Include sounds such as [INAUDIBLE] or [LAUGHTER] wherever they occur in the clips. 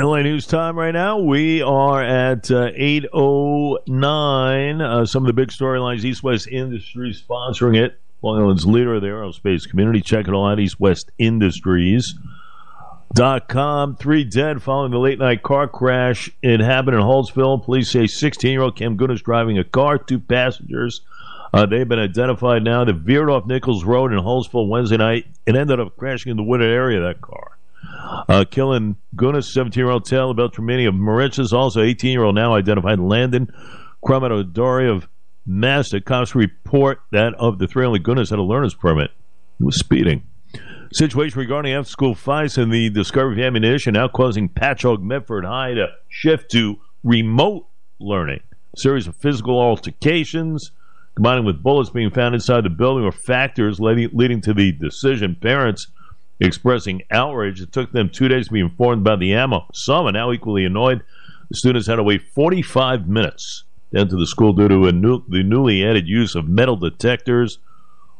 LI News time right now. We are at uh, 8.09. Uh, some of the big storylines, East West Industries sponsoring it. Long Island's leader of the aerospace community. Check it all out, East West Industries. Dot com. Three dead following the late night car crash. It happened in Holtsville. Police say 16 year old Cam Good is driving a car, two passengers. Uh, they've been identified now. They veered off Nichols Road in Holtsville Wednesday night and ended up crashing in the wooded area of that car. Uh, killing Gunas, 17 year old Taylor Beltramini of Moriches, also 18 year old now identified Landon Cromatodori of Massa. Cops report that of the three, only Gunas had a learner's permit. He was speeding. Situation regarding after school fights and the discovery of ammunition now causing Patchogue Medford High to shift to remote learning. Series of physical altercations combining with bullets being found inside the building were factors leading, leading to the decision. Parents expressing outrage. It took them two days to be informed about the ammo. Some are now equally annoyed. The students had to wait 45 minutes to enter the school due to new, the newly added use of metal detectors.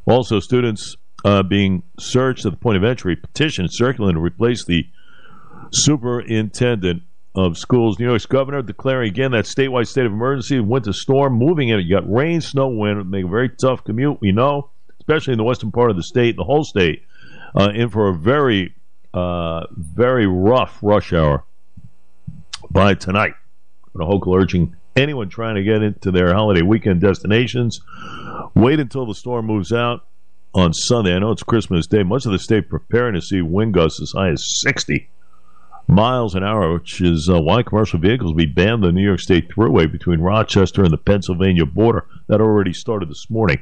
Also, students uh, being searched at the point of entry. Petition circulating to replace the superintendent of schools. New York's governor declaring again that statewide state of emergency. Winter storm moving in. You got rain, snow, wind. It Make a very tough commute. We know, especially in the western part of the state, the whole state uh, in for a very, uh, very rough rush hour by tonight. Hochul urging anyone trying to get into their holiday weekend destinations, wait until the storm moves out on Sunday. I know it's Christmas Day. Much of the state preparing to see wind gusts as high as 60 miles an hour, which is uh, why commercial vehicles will be banned on the New York State Thruway between Rochester and the Pennsylvania border. That already started this morning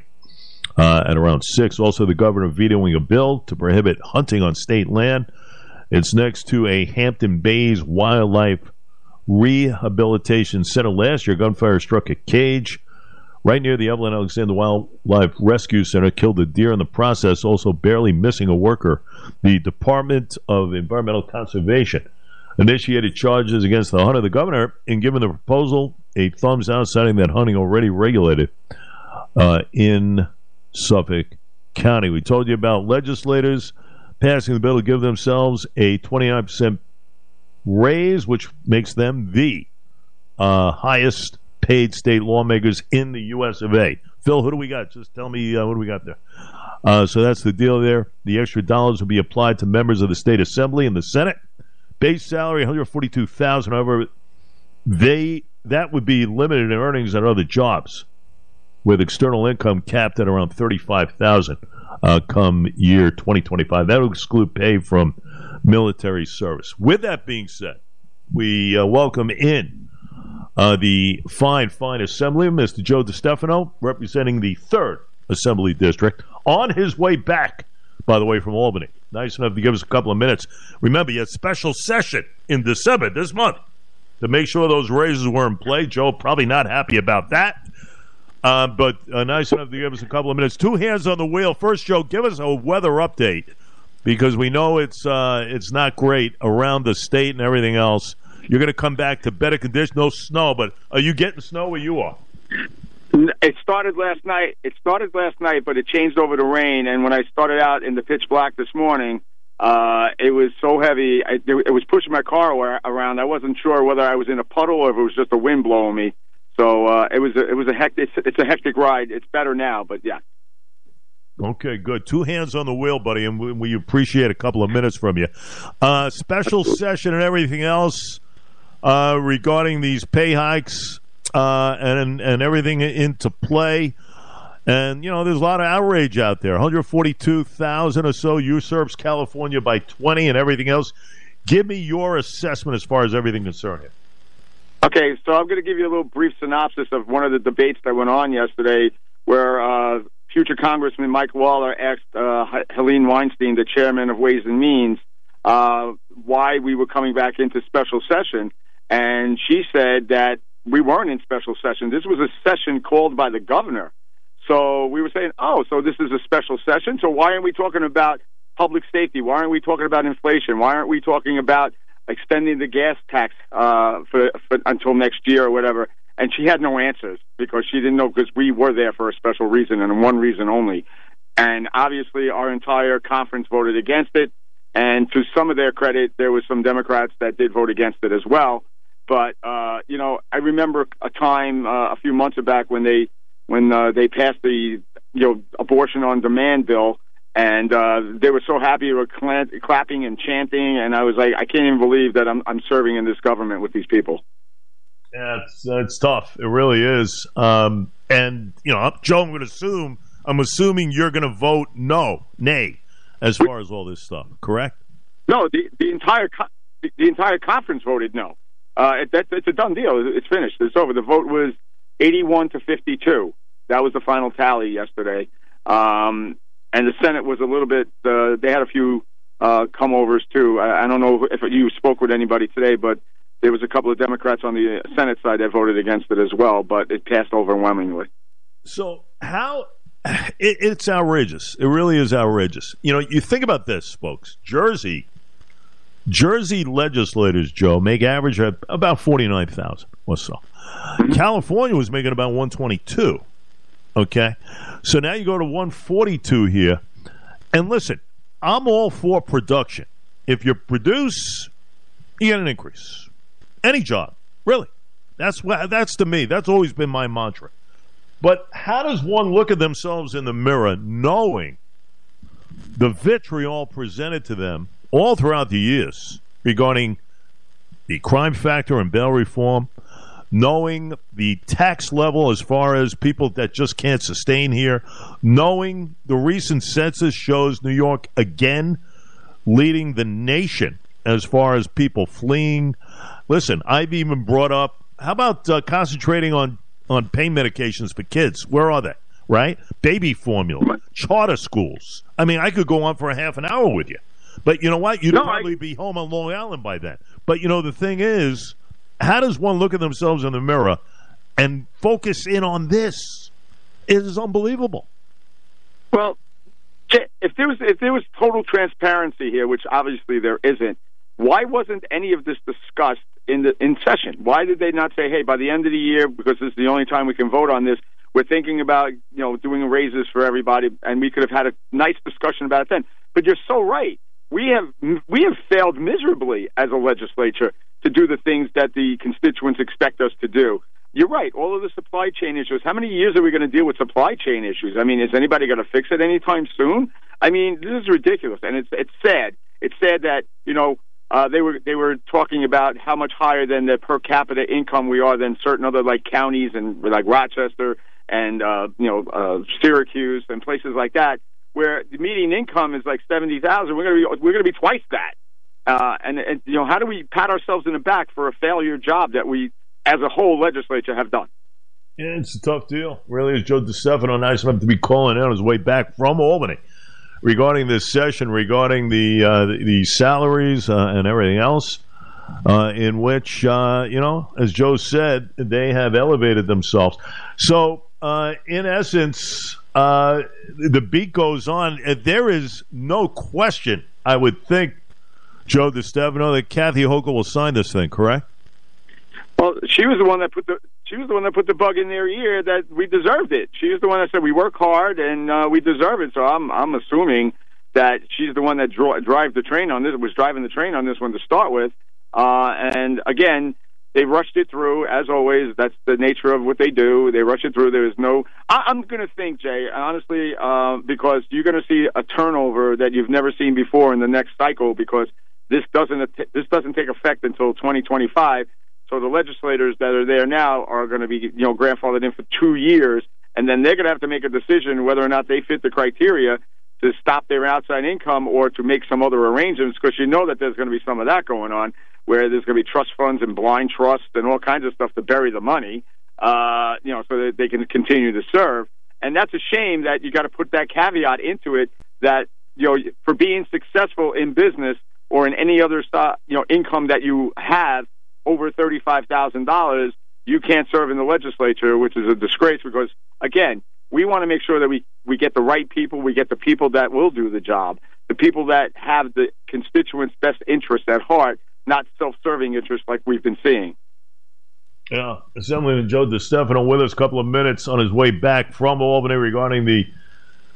uh, at around 6. Also, the governor vetoing a bill to prohibit hunting on state land. It's next to a Hampton Bays Wildlife Rehabilitation Center. Last year, gunfire struck a cage right near the Evelyn Alexander Wildlife Rescue Center, killed a deer in the process, also barely missing a worker. The Department of Environmental Conservation initiated charges against the hunter. The governor, in giving the proposal a thumbs down, citing that hunting already regulated uh, in Suffolk County. We told you about legislators passing the bill to give themselves a 29% raise, which makes them the uh, highest paid state lawmakers in the U.S. of A. Phil, who do we got? Just tell me uh, what do we got there. Uh, so that's the deal there. The extra dollars will be applied to members of the state assembly and the Senate. Base salary 142,000. However, they that would be limited in earnings at other jobs with external income capped at around 35000 uh, come year 2025. That will exclude pay from military service. With that being said, we uh, welcome in uh, the fine, fine assembly, Mr. Joe DeStefano, representing the 3rd Assembly District, on his way back, by the way, from Albany. Nice enough to give us a couple of minutes. Remember, you had special session in December this month to make sure those raises were in play. Joe probably not happy about that. Uh, but uh, nice enough to give us a couple of minutes. Two hands on the wheel. First, Joe, give us a weather update because we know it's uh, it's not great around the state and everything else. You're going to come back to better conditions. No snow, but are you getting snow where you are? It started last night. It started last night, but it changed over to rain. And when I started out in the pitch black this morning, uh, it was so heavy. I, it was pushing my car around. I wasn't sure whether I was in a puddle or if it was just the wind blowing me. So uh, it was a, it was a hectic. It's, it's a hectic ride. It's better now, but yeah. Okay, good. Two hands on the wheel, buddy, and we, we appreciate a couple of minutes from you. Uh, special session and everything else uh, regarding these pay hikes uh, and and everything into play. And you know, there's a lot of outrage out there. 142,000 or so usurps California by 20, and everything else. Give me your assessment as far as everything concerned here. Okay, so I'm going to give you a little brief synopsis of one of the debates that went on yesterday, where uh, future Congressman Mike Lawler asked uh, Helene Weinstein, the chairman of Ways and Means, uh, why we were coming back into special session, and she said that we weren't in special session. This was a session called by the governor. So we were saying, oh, so this is a special session. So why aren't we talking about public safety? Why aren't we talking about inflation? Why aren't we talking about extending the gas tax uh, for, for until next year or whatever. And she had no answers because she didn't know because we were there for a special reason and one reason only. And obviously, our entire conference voted against it. And to some of their credit, there was some Democrats that did vote against it as well. But uh, you know, I remember a time uh, a few months back when they when uh, they passed the you know abortion on demand bill, and uh, they were so happy, they were cla- clapping and chanting, and I was like, I can't even believe that I'm I'm serving in this government with these people. Yeah, it's it's tough. It really is. Um, and you know, Joe, I'm going to assume I'm assuming you're going to vote no, nay, as far as all this stuff. Correct? No, the the entire co- the entire conference voted no. Uh, it, that, it's a done deal. It's finished. It's over. The vote was 81 to 52. That was the final tally yesterday. Um, and the Senate was a little bit. Uh, they had a few uh, come overs too. I, I don't know if you spoke with anybody today, but there was a couple of Democrats on the Senate side that voted against it as well. But it passed overwhelmingly. So how it, it's outrageous. It really is outrageous. You know, you think about this, folks. Jersey, Jersey legislators, Joe, make average about forty nine thousand or so. Mm-hmm. California was making about one twenty two. Okay, so now you go to one forty two here, and listen, I'm all for production. If you produce, you get an increase. Any job, really. That's what. That's to me. That's always been my mantra. But how does one look at themselves in the mirror knowing the vitriol presented to them all throughout the years regarding the crime factor and bail reform, knowing the tax level as far as people that just can't sustain here, knowing the recent census shows New York again leading the nation as far as people fleeing. Listen, I've even brought up how about uh, concentrating on on pain medications for kids. Where are they? Right? Baby formula, charter schools. I mean, I could go on for a half an hour with you. But you know what? You'd no, probably I... be home on Long Island by then. But you know, the thing is, how does one look at themselves in the mirror and focus in on this? It is unbelievable. Well, if there was if there was total transparency here, which obviously there isn't, why wasn't any of this discussed in the in session? Why did they not say, "Hey, by the end of the year, because this is the only time we can vote on this, we're thinking about you know doing raises for everybody," and we could have had a nice discussion about it then. But you're so right. We have we have failed miserably as a legislature to do the things that the constituents expect us to do. You're right. All of the supply chain issues. How many years are we going to deal with supply chain issues? I mean, is anybody going to fix it anytime soon? I mean, this is ridiculous, and it's it's sad. It's sad that you know uh, they were they were talking about how much higher than the per capita income we are than certain other like counties and like Rochester and uh, you know uh, Syracuse and places like that where the median income is like seventy thousand. We're gonna be we're gonna be twice that. Uh, and, and you know how do we pat ourselves in the back for a failure job that we as a whole legislature have done? Yeah, it's a tough deal. Really, is Joe DeStefano nice enough to be calling out his way back from Albany regarding this session, regarding the uh, the, the, salaries uh, and everything else, uh, in which uh, you know, as Joe said, they have elevated themselves. So, uh, in essence, uh, the beat goes on. There is no question, I would think, Joe DeStefano, that Kathy Hochul will sign this thing. Correct? Well, she was the one that put the she was the one that put the bug in their ear that we deserved it. She was the one that said we work hard and uh, we deserve it. So I'm I'm assuming that she's the one that dro- drive the train on this was driving the train on this one to start with. Uh, and again, they rushed it through as always. That's the nature of what they do. They rush it through. There is no. I, I'm going to think, Jay, honestly, uh, because you're going to see a turnover that you've never seen before in the next cycle because this doesn't this doesn't take effect until 2025 so the legislators that are there now are going to be, you know, grandfathered in for two years, and then they're going to have to make a decision whether or not they fit the criteria to stop their outside income or to make some other arrangements. Because you know that there's going to be some of that going on, where there's going to be trust funds and blind trusts and all kinds of stuff to bury the money, uh, you know, so that they can continue to serve. And that's a shame that you got to put that caveat into it that you know for being successful in business or in any other you know income that you have over $35,000, you can't serve in the legislature, which is a disgrace because, again, we want to make sure that we, we get the right people, we get the people that will do the job, the people that have the constituents' best interest at heart, not self serving interests like we've been seeing. Yeah, Assemblyman Joe DeStefano with us a couple of minutes on his way back from Albany regarding the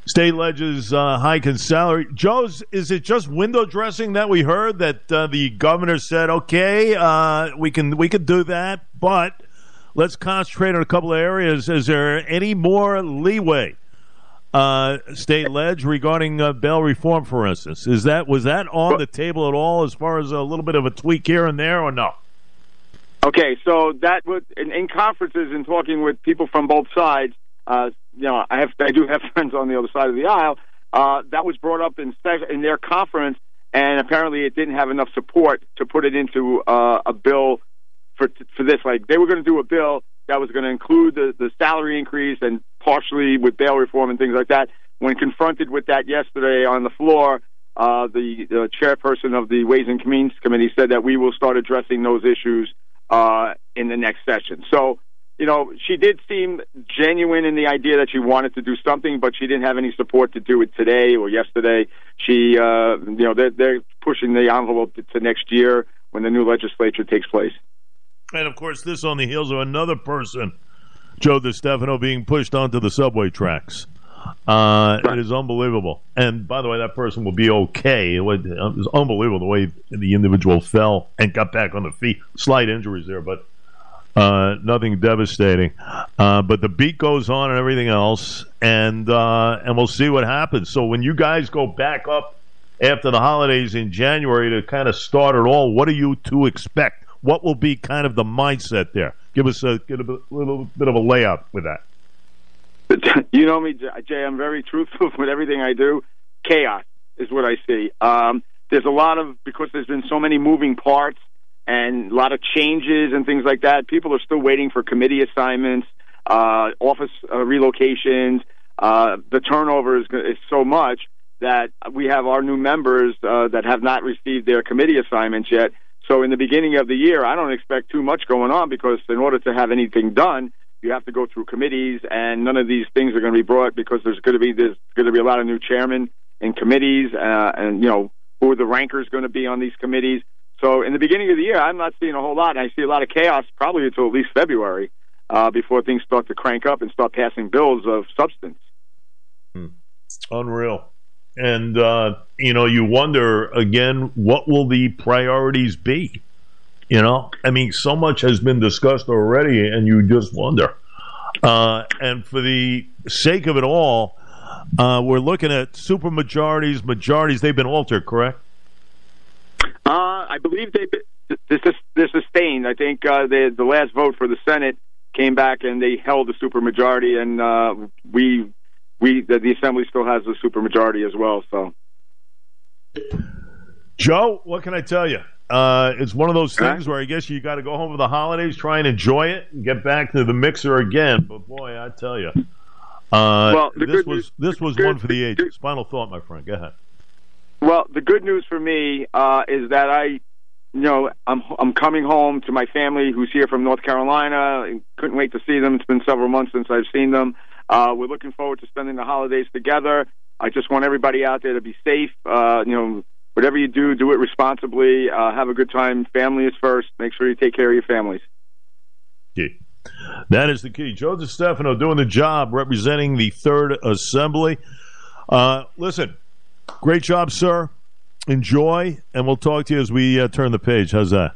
State ledges uh, hike in salary. Joe's, is it just window dressing that we heard that uh, the governor said, okay, uh, we can we can do that, but let's concentrate on a couple of areas. Is there any more leeway, uh, state ledge regarding uh, bail reform, for instance? Is that was that on the table at all, as far as a little bit of a tweak here and there, or no? Okay, so that would in, in conferences and talking with people from both sides uh, you know, I have I do have [LAUGHS] friends on the other side of the aisle. Uh, that was brought up in in their conference, and apparently it didn't have enough support to put it into uh, a bill for for this. Like they were going to do a bill that was going to include the the salary increase and partially with bail reform and things like that. When confronted with that yesterday on the floor, uh, the, chairperson of the Ways and Means Committee said that we will start addressing those issues uh, in the next session. So you know, she did seem genuine in the idea that she wanted to do something, but she didn't have any support to do it today or yesterday. She, uh, you know, they're, they're pushing the envelope to, to next year when the new legislature takes place. And of course, this on the heels of another person, Joe DeStefano, being pushed onto the subway tracks. Uh, right. It is unbelievable. And by the way, that person will be okay. It was, it was unbelievable the way the individual fell and got back on the feet. Slight injuries there, but uh, nothing devastating, uh, but the beat goes on and everything else, and uh, and we'll see what happens. So when you guys go back up after the holidays in January to kind of start it all, what are you to expect? What will be kind of the mindset there? Give us a, a little bit of a layout with that. [LAUGHS] You know me, Jay. I'm very truthful [LAUGHS] with everything I do. Chaos is what I see. Um, there's a lot of because there's been so many moving parts and a lot of changes and things like that. People are still waiting for committee assignments, uh, office uh, relocations. Uh, the turnover is, is so much that we have our new members uh, that have not received their committee assignments yet. So in the beginning of the year, I don't expect too much going on because in order to have anything done, you have to go through committees, and none of these things are going to be brought because there's going to be there's going to be a lot of new chairmen in committees, uh, and you know who are the rankers going to be on these committees. So in the beginning of the year, I'm not seeing a whole lot. I see a lot of chaos probably until at least February uh, before things start to crank up and start passing bills of substance. Hmm. Unreal. And, uh, you know, you wonder again, what will the priorities be? You know, I mean, so much has been discussed already, and you just wonder. Uh, and for the sake of it all, uh, we're looking at super majorities, majorities. They've been altered, correct? Uh, I believe they they're sustained. I think uh, they, the last vote for the Senate came back and they held the supermajority, and uh, we we the, the Assembly still has the supermajority as well. So, Joe, what can I tell you? Uh, it's one of those things where I guess you got to go home for the holidays, try and enjoy it, and get back to the mixer again. But boy, I tell you, uh, well, this was this was one for the ages. Final thought, my friend. Go ahead. Well, the good news for me uh, is that I, you know, I'm I'm coming home to my family who's here from North Carolina. And couldn't wait to see them. It's been several months since I've seen them. Uh, we're looking forward to spending the holidays together. I just want everybody out there to be safe. Uh, you know, whatever you do, do it responsibly. Uh, have a good time. Family is first. Make sure you take care of your families. Key. That is the key. Joe DeStefano doing the job representing the Third Assembly. Uh, listen, Great job, sir. Enjoy, and we'll talk to you as we uh, turn the page. How's that?